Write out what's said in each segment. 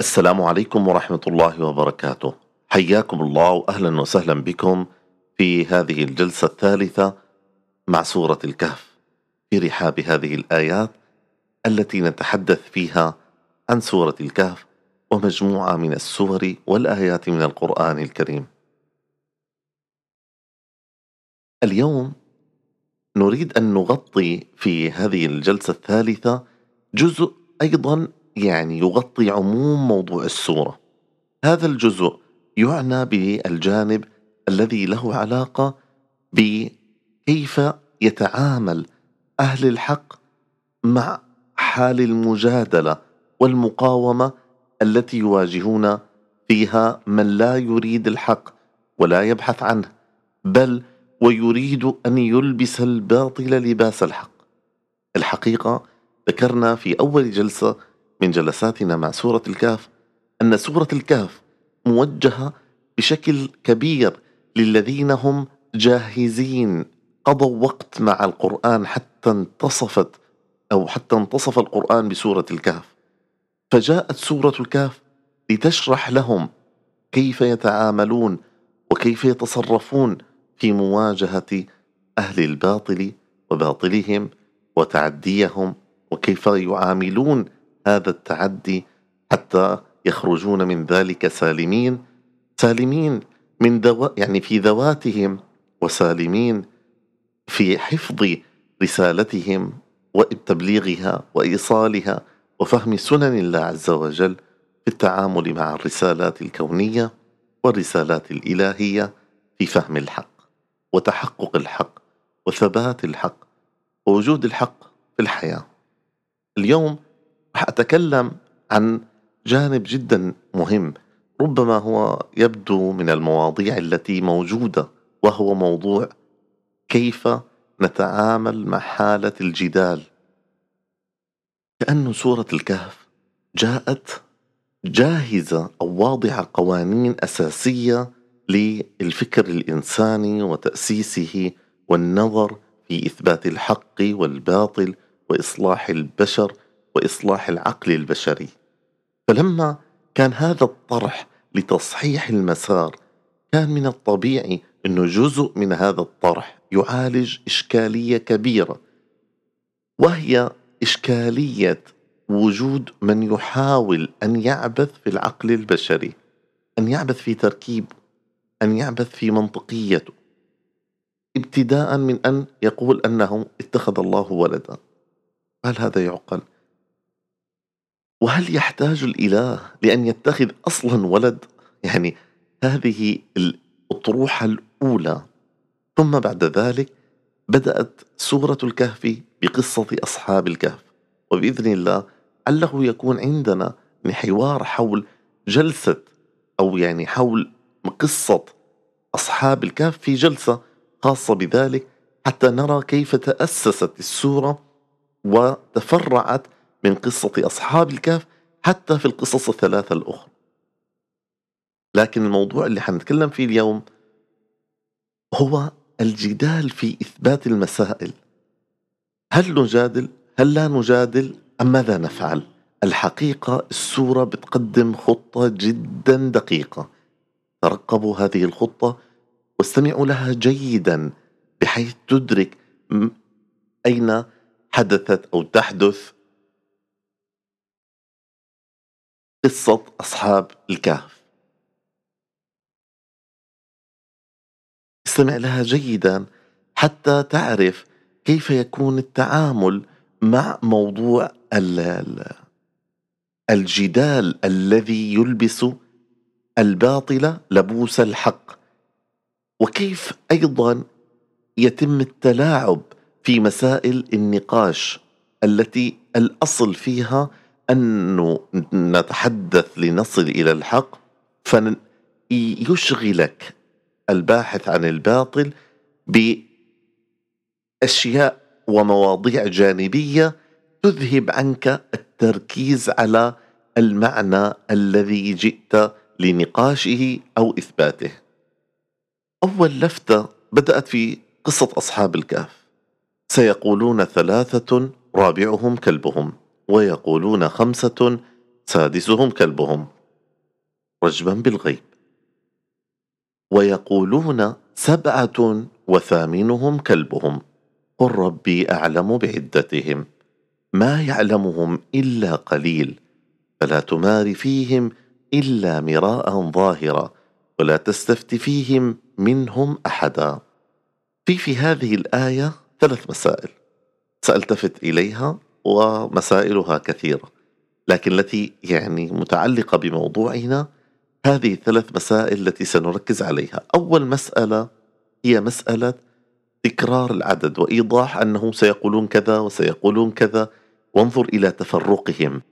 السلام عليكم ورحمة الله وبركاته. حياكم الله واهلا وسهلا بكم في هذه الجلسة الثالثة مع سورة الكهف في رحاب هذه الآيات التي نتحدث فيها عن سورة الكهف ومجموعة من السور والآيات من القرآن الكريم. اليوم نريد أن نغطي في هذه الجلسة الثالثة جزء أيضا يعني يغطي عموم موضوع السورة. هذا الجزء يعنى بالجانب الذي له علاقة بكيف يتعامل أهل الحق مع حال المجادلة والمقاومة التي يواجهون فيها من لا يريد الحق ولا يبحث عنه بل ويريد أن يلبس الباطل لباس الحق. الحقيقة ذكرنا في أول جلسة من جلساتنا مع سورة الكهف أن سورة الكهف موجهة بشكل كبير للذين هم جاهزين قضوا وقت مع القرآن حتى انتصفت أو حتى انتصف القرآن بسورة الكهف. فجاءت سورة الكهف لتشرح لهم كيف يتعاملون وكيف يتصرفون في مواجهة أهل الباطل وباطلهم وتعديهم وكيف يعاملون هذا التعدي حتى يخرجون من ذلك سالمين. سالمين من دو... يعني في ذواتهم وسالمين في حفظ رسالتهم وتبليغها وإيصالها وفهم سنن الله عز وجل في التعامل مع الرسالات الكونية والرسالات الإلهية في فهم الحق وتحقق الحق وثبات الحق ووجود الحق في الحياة. اليوم راح اتكلم عن جانب جدا مهم. ربما هو يبدو من المواضيع التي موجودة وهو موضوع كيف نتعامل مع حالة الجدال. كأن سورة الكهف جاءت جاهزة أو واضعة قوانين أساسية للفكر الإنساني وتأسيسه والنظر في إثبات الحق والباطل وإصلاح البشر وإصلاح العقل البشري. فلما كان هذا الطرح لتصحيح المسار كان من الطبيعي انه جزء من هذا الطرح يعالج إشكالية كبيرة وهي إشكالية وجود من يحاول أن يعبث في العقل البشري أن يعبث في تركيبه أن يعبث في منطقيته ابتداء من أن يقول أنه اتخذ الله ولدا. هل هذا يعقل؟ وهل يحتاج الإله لأن يتخذ أصلا ولد؟ يعني هذه الأطروحة الأولى. ثم بعد ذلك بدأت سورة الكهف بقصة أصحاب الكهف. وبإذن الله عله يكون عندنا حوار حول جلسة أو يعني حول قصة أصحاب الكهف في جلسة خاصة بذلك حتى نرى كيف تأسست السورة وتفرعت من قصة أصحاب الكهف حتى في القصص الثلاثة الأخرى لكن الموضوع اللي حنتكلم فيه اليوم هو الجدال في إثبات المسائل هل نجادل؟ هل لا نجادل؟ أم ماذا نفعل؟ الحقيقة السورة بتقدم خطة جدا دقيقة ترقبوا هذه الخطة واستمعوا لها جيدا بحيث تدرك أين حدثت أو تحدث قصة أصحاب الكهف. استمع لها جيدا حتى تعرف كيف يكون التعامل مع موضوع الجدال الذي يلبس الباطل لبوس الحق وكيف أيضا يتم التلاعب في مسائل النقاش التي الأصل فيها أنه نتحدث لنصل إلى الحق فيشغلك الباحث عن الباطل بأشياء ومواضيع جانبية تذهب عنك التركيز على المعنى الذي جئت لنقاشه أو إثباته. أول لفتة بدأت في قصة أصحاب الكهف. سيقولون ثلاثة رابعهم كلبهم. ويقولون خمسة سادسهم كلبهم رجما بالغيب. ويقولون سبعة وثامنهم كلبهم. قل ربي أعلم بعدتهم. ما يعلمهم إلا قليل. فلا تمار فيهم إلا مراء ظاهرا. ولا تستفت فيهم منهم أحدا. في في هذه الآية ثلاث مسائل. سألتفت إليها ومسائلها كثيرة. لكن التي يعني متعلقة بموضوعنا هذه الثلاث مسائل التي سنركز عليها. أول مسألة هي مسألة تكرار العدد وإيضاح أنه سيقولون كذا وسيقولون كذا. وانظر إلى تفرقهم.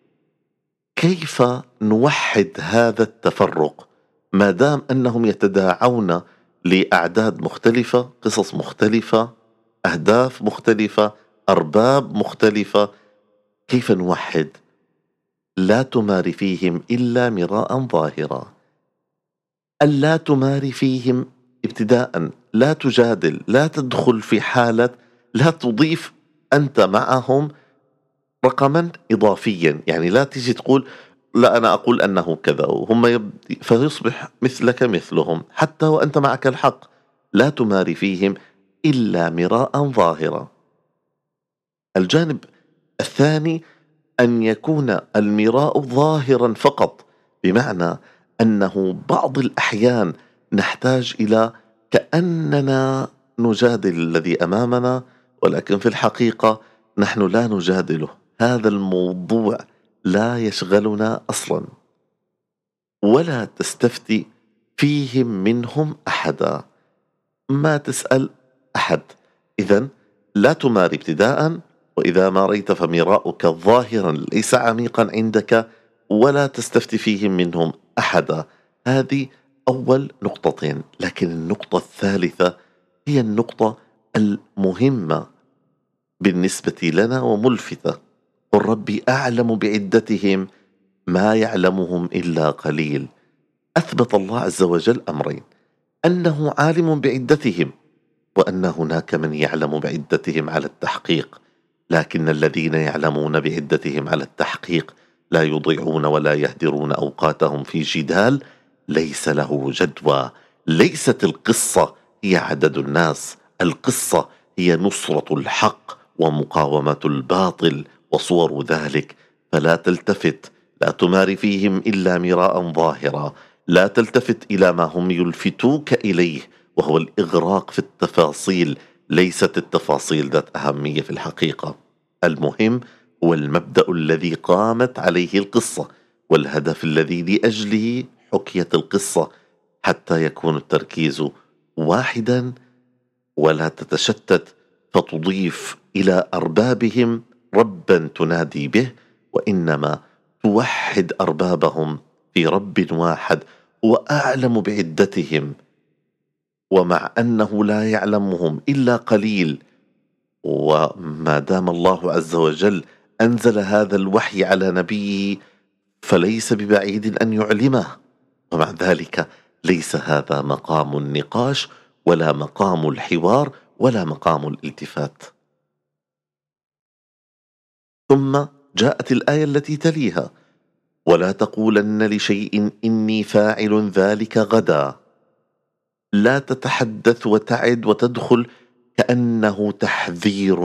كيف نوحد هذا التفرق؟ ما دام أنهم يتداعون لأعداد مختلفة قصص مختلفة أهداف مختلفة أرباب مختلفة. كيف نوحد؟ لا تمار فيهم إلا مراء ظاهرا. ألا تماري فيهم ابتداء لا تجادل لا تدخل في حالة لا تضيف أنت معهم رقما إضافيا. يعني لا تيجي تقول لا أنا أقول أنه كذا وهم فيصبح مثلك مثلهم حتى وأنت معك الحق. لا تماري فيهم إلا مراء ظاهرا. الجانب الثاني أن يكون المراء ظاهرا فقط بمعنى أنه بعض الأحيان نحتاج إلى كأننا نجادل الذي أمامنا ولكن في الحقيقة نحن لا نجادله. هذا الموضوع لا يشغلنا أصلا. ولا تستفتي فيهم منهم أحدا. ما تسأل أحد. اذا لا تماري ابتداء وإذا ماريت فمراؤك ظاهرا ليس عميقا عندك ولا تستفتي فيهم منهم أحدا. هذه أول نقطتين. لكن النقطة الثالثة هي النقطة المهمة بالنسبة لنا وملفتة. قل ربي أعلم بعدتهم ما يعلمهم إلا قليل. أثبت الله عز وجل أمرين. أنه عالم بعدتهم وأن هناك من يعلم بعدتهم على التحقيق. لكن الذين يعلمون بعدتهم على التحقيق لا يضيعون ولا يهدرون أوقاتهم في جدال ليس له جدوى. ليست القصة هي عدد الناس القصة هي نصرة الحق ومقاومة الباطل وصور ذلك. فلا تلتفت لا تمار فيهم إلا مراء ظاهرا لا تلتفت إلى ما هم يلفتوك إليه وهو الإغراق في التفاصيل. ليست التفاصيل ذات أهمية في الحقيقة. المهم هو المبدأ الذي قامت عليه القصة والهدف الذي لأجله حكيت القصة حتى يكون التركيز واحدا ولا تتشتت فتضيف إلى أربابهم ربا تنادي به وإنما توحد أربابهم في رب واحد وأعلم بعدتهم ومع أنه لا يعلمهم إلا قليل. وما دام الله عز وجل أنزل هذا الوحي على نبيه فليس ببعيد أن يعلمه. ومع ذلك ليس هذا مقام النقاش ولا مقام الحوار ولا مقام الالتفات. ثم جاءت الآية التي تليها ولا تقولن لشيء إني فاعل ذلك غدا. لا تتحدث وتعد وتدخل كأنه تحذير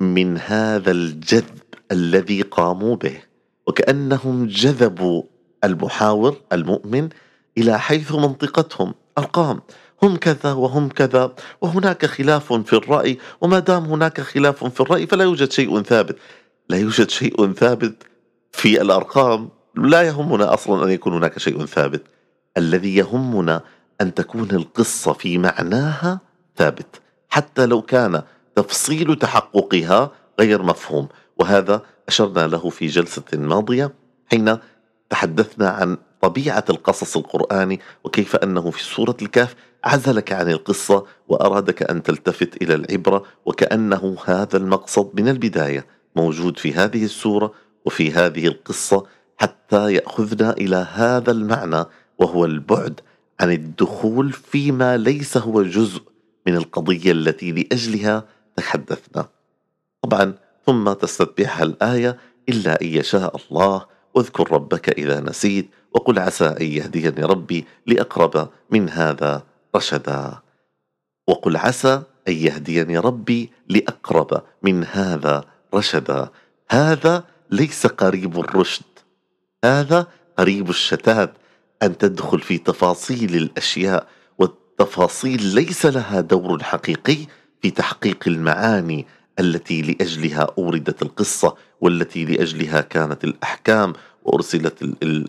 من هذا الجذب الذي قاموا به وكأنهم جذبوا المحاور المؤمن إلى حيث منطقتهم. أرقام هم كذا وهم كذا وهناك خلاف في الرأي وما دام هناك خلاف في الرأي فلا يوجد شيء ثابت. لا يوجد شيء ثابت في الأرقام لا يهمنا أصلا أن يكون هناك شيء ثابت. الذي يهمنا أن تكون القصة في معناها ثابت حتى لو كان تفصيل تحققها غير مفهوم. وهذا أشرنا له في جلسة ماضية حين تحدثنا عن طبيعة القصص القرآني وكيف أنه في سورة الكهف عزلك عن القصة وأرادك أن تلتفت إلى العبرة وكأنه هذا المقصد من البداية موجود في هذه السورة وفي هذه القصة حتى يأخذنا إلى هذا المعنى وهو البعد عن الدخول فيما ليس هو جزء من القضية التي لأجلها تحدثنا. طبعا ثم تستتبعها الآية إلا أن يشاء الله واذكر ربك إذا نسيت وقل عسى أن يهديني ربي لأقرب من هذا رشدا. وقل عسى أن يهديني ربي لأقرب من هذا رشدا. هذا ليس قريب الرشد. هذا قريب الشتات. أن تدخل في تفاصيل الأشياء والتفاصيل ليس لها دور حقيقي في تحقيق المعاني التي لأجلها أوردت القصة والتي لأجلها كانت الأحكام وأرسلت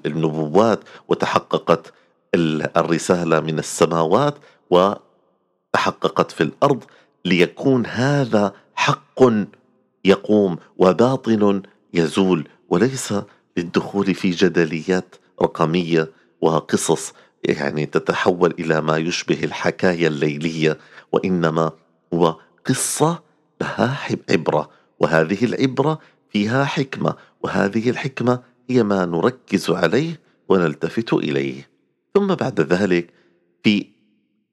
النبوات وتحققت الرسالة من السماوات وتحققت في الأرض ليكون هذا حق يقوم وباطل يزول وليس للدخول في جدليات رقمية وقصص يعني تتحول إلى ما يشبه الحكاية الليلية وإنما هو قصة لها عبرة وهذه العبرة فيها حكمة وهذه الحكمة هي ما نركز عليه ونلتفت إليه. ثم بعد ذلك في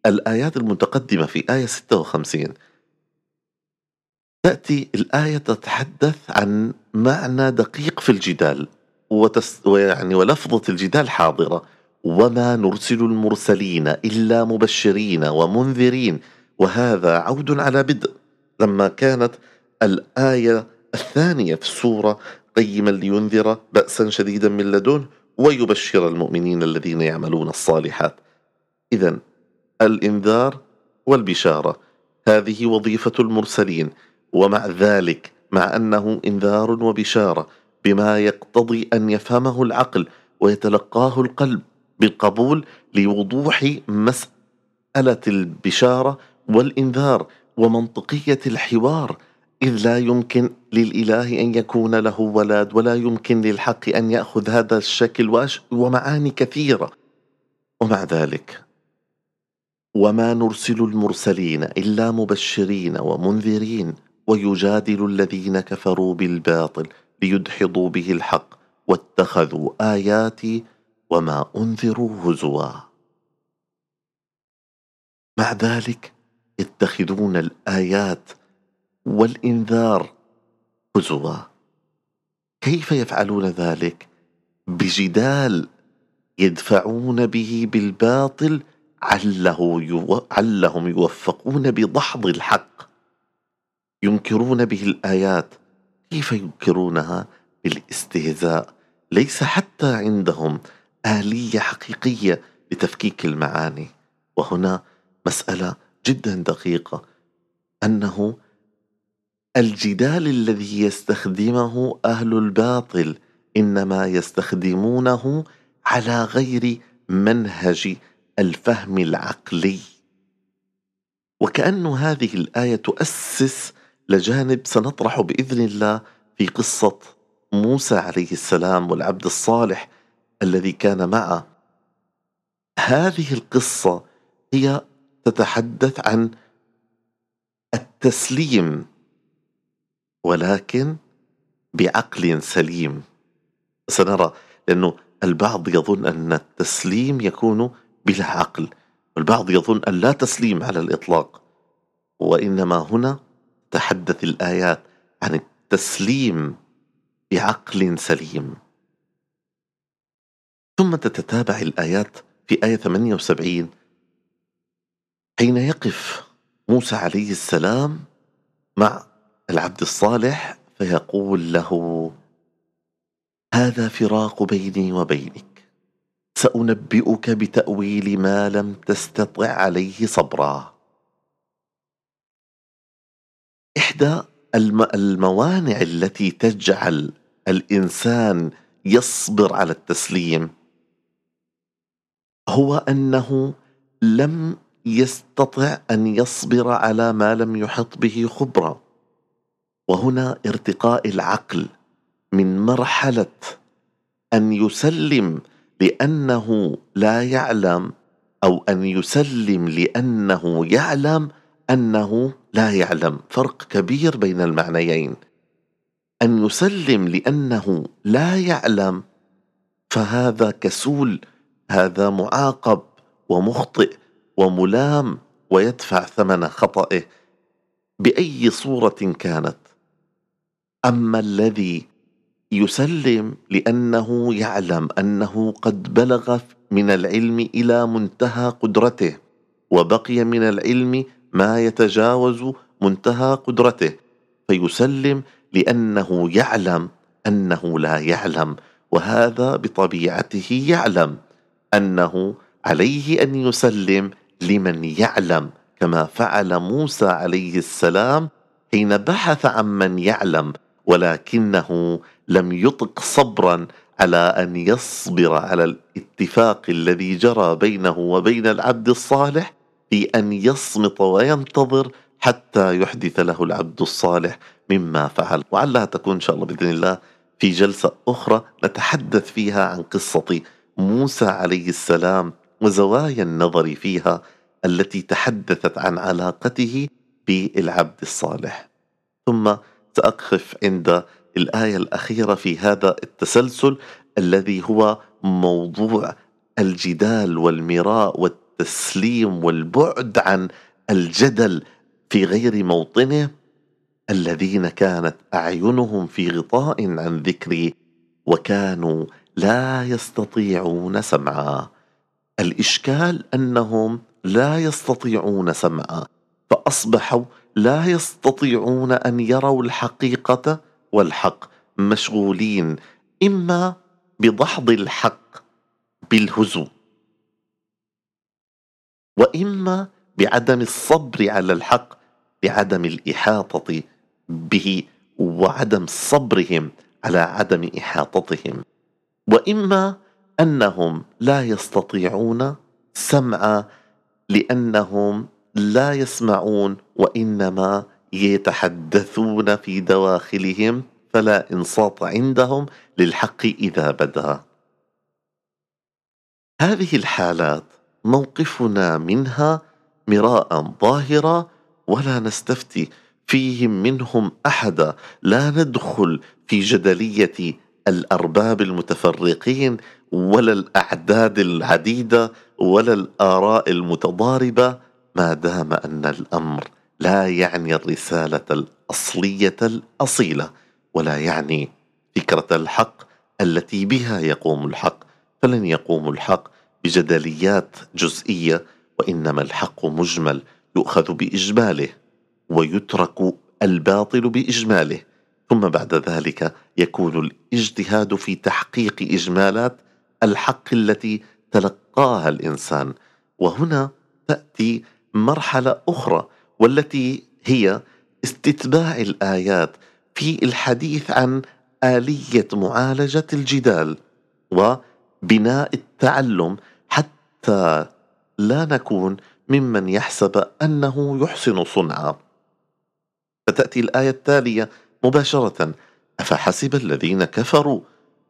الآيات المتقدمة في آية 56 تأتي الآية تتحدث عن معنى دقيق في الجدال وتس ويعني ولفظة الجدال حاضرة. وما نرسل المرسلين الا مبشرين ومنذرين وهذا عود على بدء. لما كانت الآية الثانية في السورة قيما لينذر بأسا شديدا من لدنه ويبشر المؤمنين الذين يعملون الصالحات. إذا الإنذار والبشارة. هذه وظيفة المرسلين. ومع ذلك مع أنه إنذار وبشارة بما يقتضي أن يفهمه العقل ويتلقاه القلب. بالقبول لوضوح مسألة البشارة والإنذار ومنطقية الحوار إذ لا يمكن للإله أن يكون له ولد ولا يمكن للحق أن يأخذ هذا الشكل ومعاني كثيرة. ومع ذلك وما نرسل المرسلين إلا مبشرين ومنذرين ويجادل الذين كفروا بالباطل ليدحضوا به الحق واتخذوا آياتي وما أنذروا هزوا. مع ذلك يتخذون الآيات والإنذار هزوا. كيف يفعلون ذلك؟ بجدال يدفعون به بالباطل عله يو... علهم يوفقون بدحض الحق. ينكرون به الآيات. كيف ينكرونها؟ بالاستهزاء. ليس حتى عندهم آلية حقيقية لتفكيك المعاني. وهنا مسألة جدا دقيقة. أنه الجدال الذي يستخدمه أهل الباطل إنما يستخدمونه على غير منهج الفهم العقلي. وكأن هذه الآية تؤسس لجانب سنطرح بإذن الله في قصة موسى عليه السلام والعبد الصالح الذي كان معه هذه القصة هي تتحدث عن التسليم ولكن بعقل سليم. سنرى لأنه البعض يظن أن التسليم يكون بلا عقل والبعض يظن أن لا تسليم على الإطلاق. وإنما هنا تحدث الآيات عن التسليم بعقل سليم. ثم تتتابع الآيات في آية 78 حين يقف موسى عليه السلام مع العبد الصالح فيقول له هذا فراق بيني وبينك. سأنبئك بتأويل ما لم تستطع عليه صبرا. إحدى الموانع التي تجعل الإنسان يصبر على التسليم هو أنه لم يستطع أن يصبر على ما لم يحط به خبرة. وهنا ارتقاء العقل من مرحلة أن يسلم لأنه لا يعلم أو أن يسلم لأنه يعلم أنه لا يعلم. فرق كبير بين المعنيين. أن يسلم لأنه لا يعلم فهذا كسول هذا معاقب ومخطئ وملام ويدفع ثمن خطئه. بأي صورة كانت؟ أما الذي يسلم لأنه يعلم أنه قد بلغ من العلم إلى منتهى قدرته وبقي من العلم ما يتجاوز منتهى قدرته فيسلم لأنه يعلم أنه لا يعلم وهذا بطبيعته يعلم. أنه عليه أن يسلم لمن يعلم كما فعل موسى عليه السلام حين بحث عن من يعلم ولكنه لم يطق صبرا على أن يصبر على الاتفاق الذي جرى بينه وبين العبد الصالح في أن يصمت وينتظر حتى يحدث له العبد الصالح مما فعل. وعلها تكون إن شاء الله بإذن الله في جلسة أخرى نتحدث فيها عن قصة موسى عليه السلام وزوايا النظر فيها التي تحدثت عن علاقته بالعبد الصالح. ثم سأقف عند الآية الأخيرة في هذا التسلسل الذي هو موضوع الجدال والمراء والتسليم والبعد عن الجدل في غير موطنه الذين كانت أعينهم في غطاء عن ذكري وكانوا لا يستطيعون سمعا. الإشكال أنهم لا يستطيعون سمعا. فأصبحوا لا يستطيعون أن يروا الحقيقة والحق مشغولين إما بدحض الحق بالهزو وإما بعدم الصبر على الحق بعدم الإحاطة به وعدم صبرهم على عدم إحاطتهم. وإما أنهم لا يستطيعون سمع لأنهم لا يسمعون وإنما يتحدثون في دواخلهم فلا إنصات عندهم للحق إذا بدا. هذه الحالات موقفنا منها مراء ظاهرا ولا نستفتي فيهم منهم أحدا. لا ندخل في جدلية الأرباب المتفرقين ولا الأعداد العديدة ولا الآراء المتضاربة ما دام أن الأمر لا يعني الرسالة الأصلية الأصيلة ولا يعني فكرة الحق التي بها يقوم الحق. فلن يقوم الحق بجدليات جزئية وإنما الحق مجمل يؤخذ بإجماله ويترك الباطل بإجماله. ثم بعد ذلك يكون الاجتهاد في تحقيق إجمالات الحق التي تلقاها الإنسان. وهنا تأتي مرحلة أخرى والتي هي استتباع الآيات في الحديث عن آلية معالجة الجدال وبناء التعلم حتى لا نكون ممن يحسب أنه يحسن صنعا فتأتي الآية التالية مباشرة أفحسب الذين كفروا؟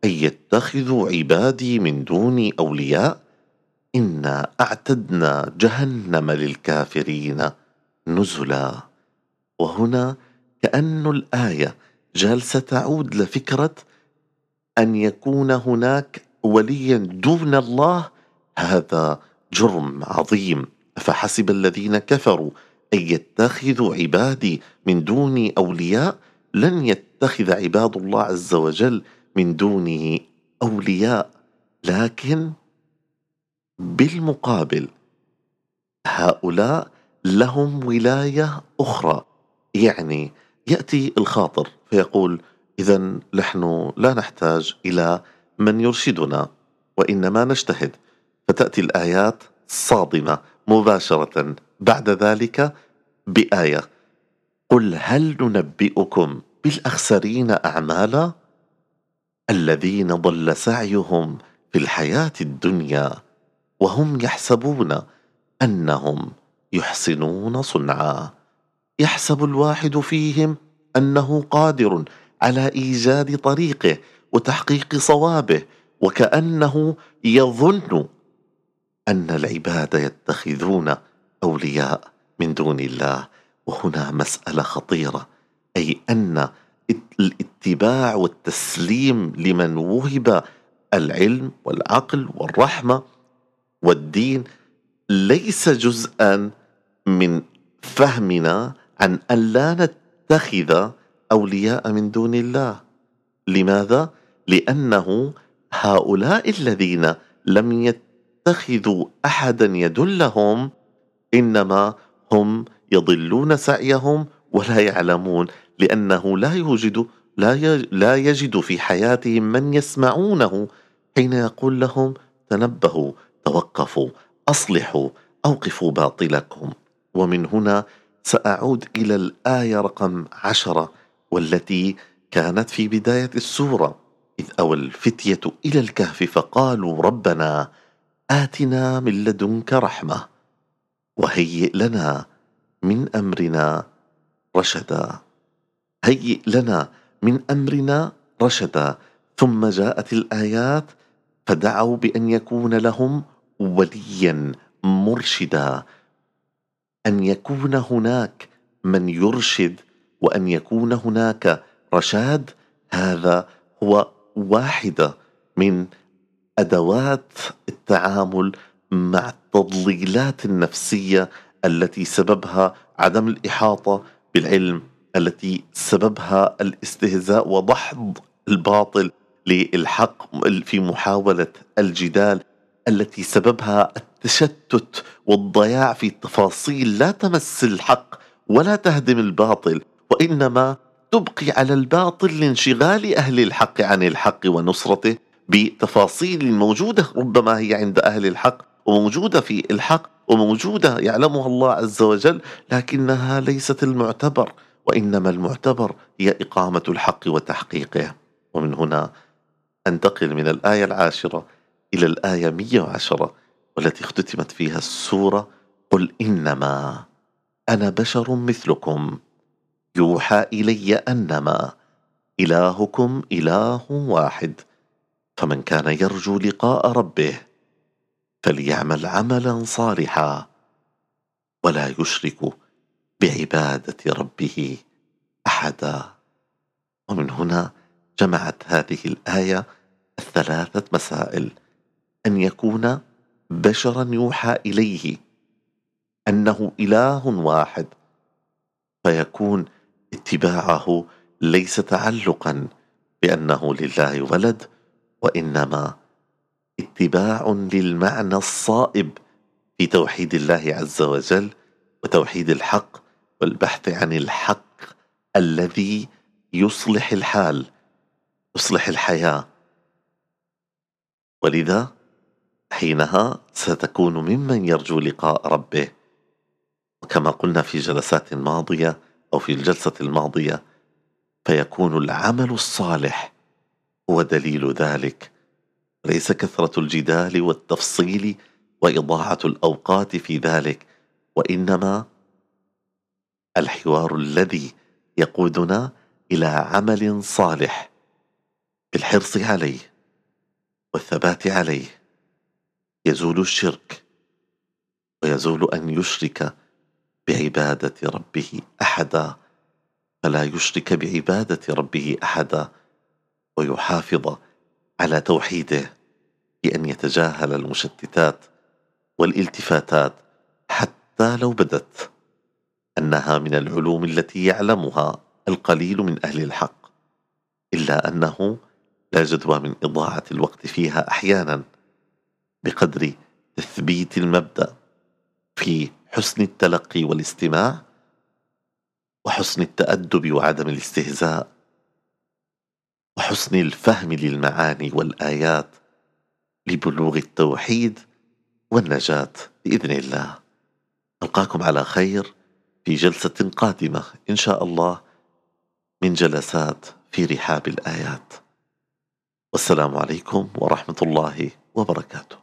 ان يتخذوا عبادي من دوني أولياء؟ إنا أعتدنا جهنم للكافرين نزلا. وهنا كأن الآية جالسة تعود لفكرة أن يكون هناك وليا دون الله هذا جرم عظيم. أفحسب الذين كفروا؟ ان يتخذوا عبادي من دوني أولياء؟ لن يتخذ عباد الله عز وجل من دونه أولياء لكن بالمقابل هؤلاء لهم ولاية أخرى. يعني يأتي الخاطر فيقول إذا نحن لا نحتاج إلى من يرشدنا وإنما نجتهد. فتأتي الآيات صادمة مباشرة بعد ذلك بآية. قل هل ننبئكم بالأخسرين أعمالا الذين ضل سعيهم في الحياة الدنيا وهم يحسبون أنهم يحسنون صنعا يحسب الواحد فيهم أنه قادر على إيجاد طريقه وتحقيق صوابه وكأنه يظن أن العباد يتخذون أولياء من دون الله وهنا مسألة خطيرة أي أن الاتباع والتسليم لمن وهب العلم والعقل والرحمة والدين ليس جزءا من فهمنا عن أن لا نتخذ أولياء من دون الله لماذا؟ لأنه هؤلاء الذين لم يتخذوا أحدا يدلهم إنما هم يضلون سعيهم ولا يعلمون لأنه لا يوجد لا لا يجد في حياتهم من يسمعونه حين يقول لهم تنبهوا توقفوا أصلحوا أوقفوا باطلكم. ومن هنا سأعود إلى الآية رقم عشرة والتي كانت في بداية السورة. إذ اوى الفتية إلى الكهف فقالوا ربنا آتنا من لدنك رحمة وهيئ لنا من أمرنا رشدا. هيئ لنا من أمرنا رشدا. ثم جاءت الآيات فدعوا بأن يكون لهم وليا مرشدا. أن يكون هناك من يرشد وأن يكون هناك رشاد. هذا هو واحدة من أدوات التعامل مع التضليلات النفسية التي سببها عدم الإحاطة بالعلم التي سببها الاستهزاء وضحض الباطل للحق في محاولة الجدال التي سببها التشتت والضياع في تفاصيل لا تمس الحق ولا تهدم الباطل وإنما تبقي على الباطل لانشغال أهل الحق عن الحق ونصرته بتفاصيل موجودة ربما هي عند أهل الحق وموجودة في الحق وموجودة يعلمها الله عز وجل لكنها ليست المعتبر وإنما المعتبر هي إقامة الحق وتحقيقه. ومن هنا أنتقل من الآية العاشرة إلى الآية 110 والتي اختتمت فيها السورة قل إنما أنا بشر مثلكم يوحى إلي أنما إلهكم إله واحد فمن كان يرجو لقاء ربه فليعمل عملا صالحا ولا يشرك بعبادة ربه احدا. ومن هنا جمعت هذه الآية الثلاثة مسائل. أن يكون بشرا يوحى إليه أنه إله واحد فيكون اتباعه ليس تعلقا بأنه لله ولد وإنما اتباع للمعنى الصائب في توحيد الله عز وجل وتوحيد الحق والبحث عن الحق الذي يصلح الحال يصلح الحياة. ولذا حينها ستكون ممن يرجو لقاء ربه. وكما قلنا في جلسات ماضية أو في الجلسة الماضية فيكون العمل الصالح هو دليل ذلك. ليس كثرة الجدال والتفصيل وإضاعة الأوقات في ذلك وإنما الحوار الذي يقودنا إلى عمل صالح بالحرص عليه والثبات عليه. يزول الشرك ويزول أن يشرك بعبادة ربه أحدا فلا يشرك بعبادة ربه أحدا ويحافظ على توحيده بان يتجاهل المشتتات والالتفاتات حتى لو بدت أنها من العلوم التي يعلمها القليل من أهل الحق إلا أنه لا جدوى من إضاعة الوقت فيها أحيانا بقدر تثبيت المبدأ في حسن التلقي والاستماع وحسن التأدب وعدم الاستهزاء. وحسن الفهم للمعاني والآيات لبلوغ التوحيد والنجاة بإذن الله. ألقاكم على خير في جلسة قادمة إن شاء الله من جلسات في رحاب الآيات. والسلام عليكم ورحمة الله وبركاته.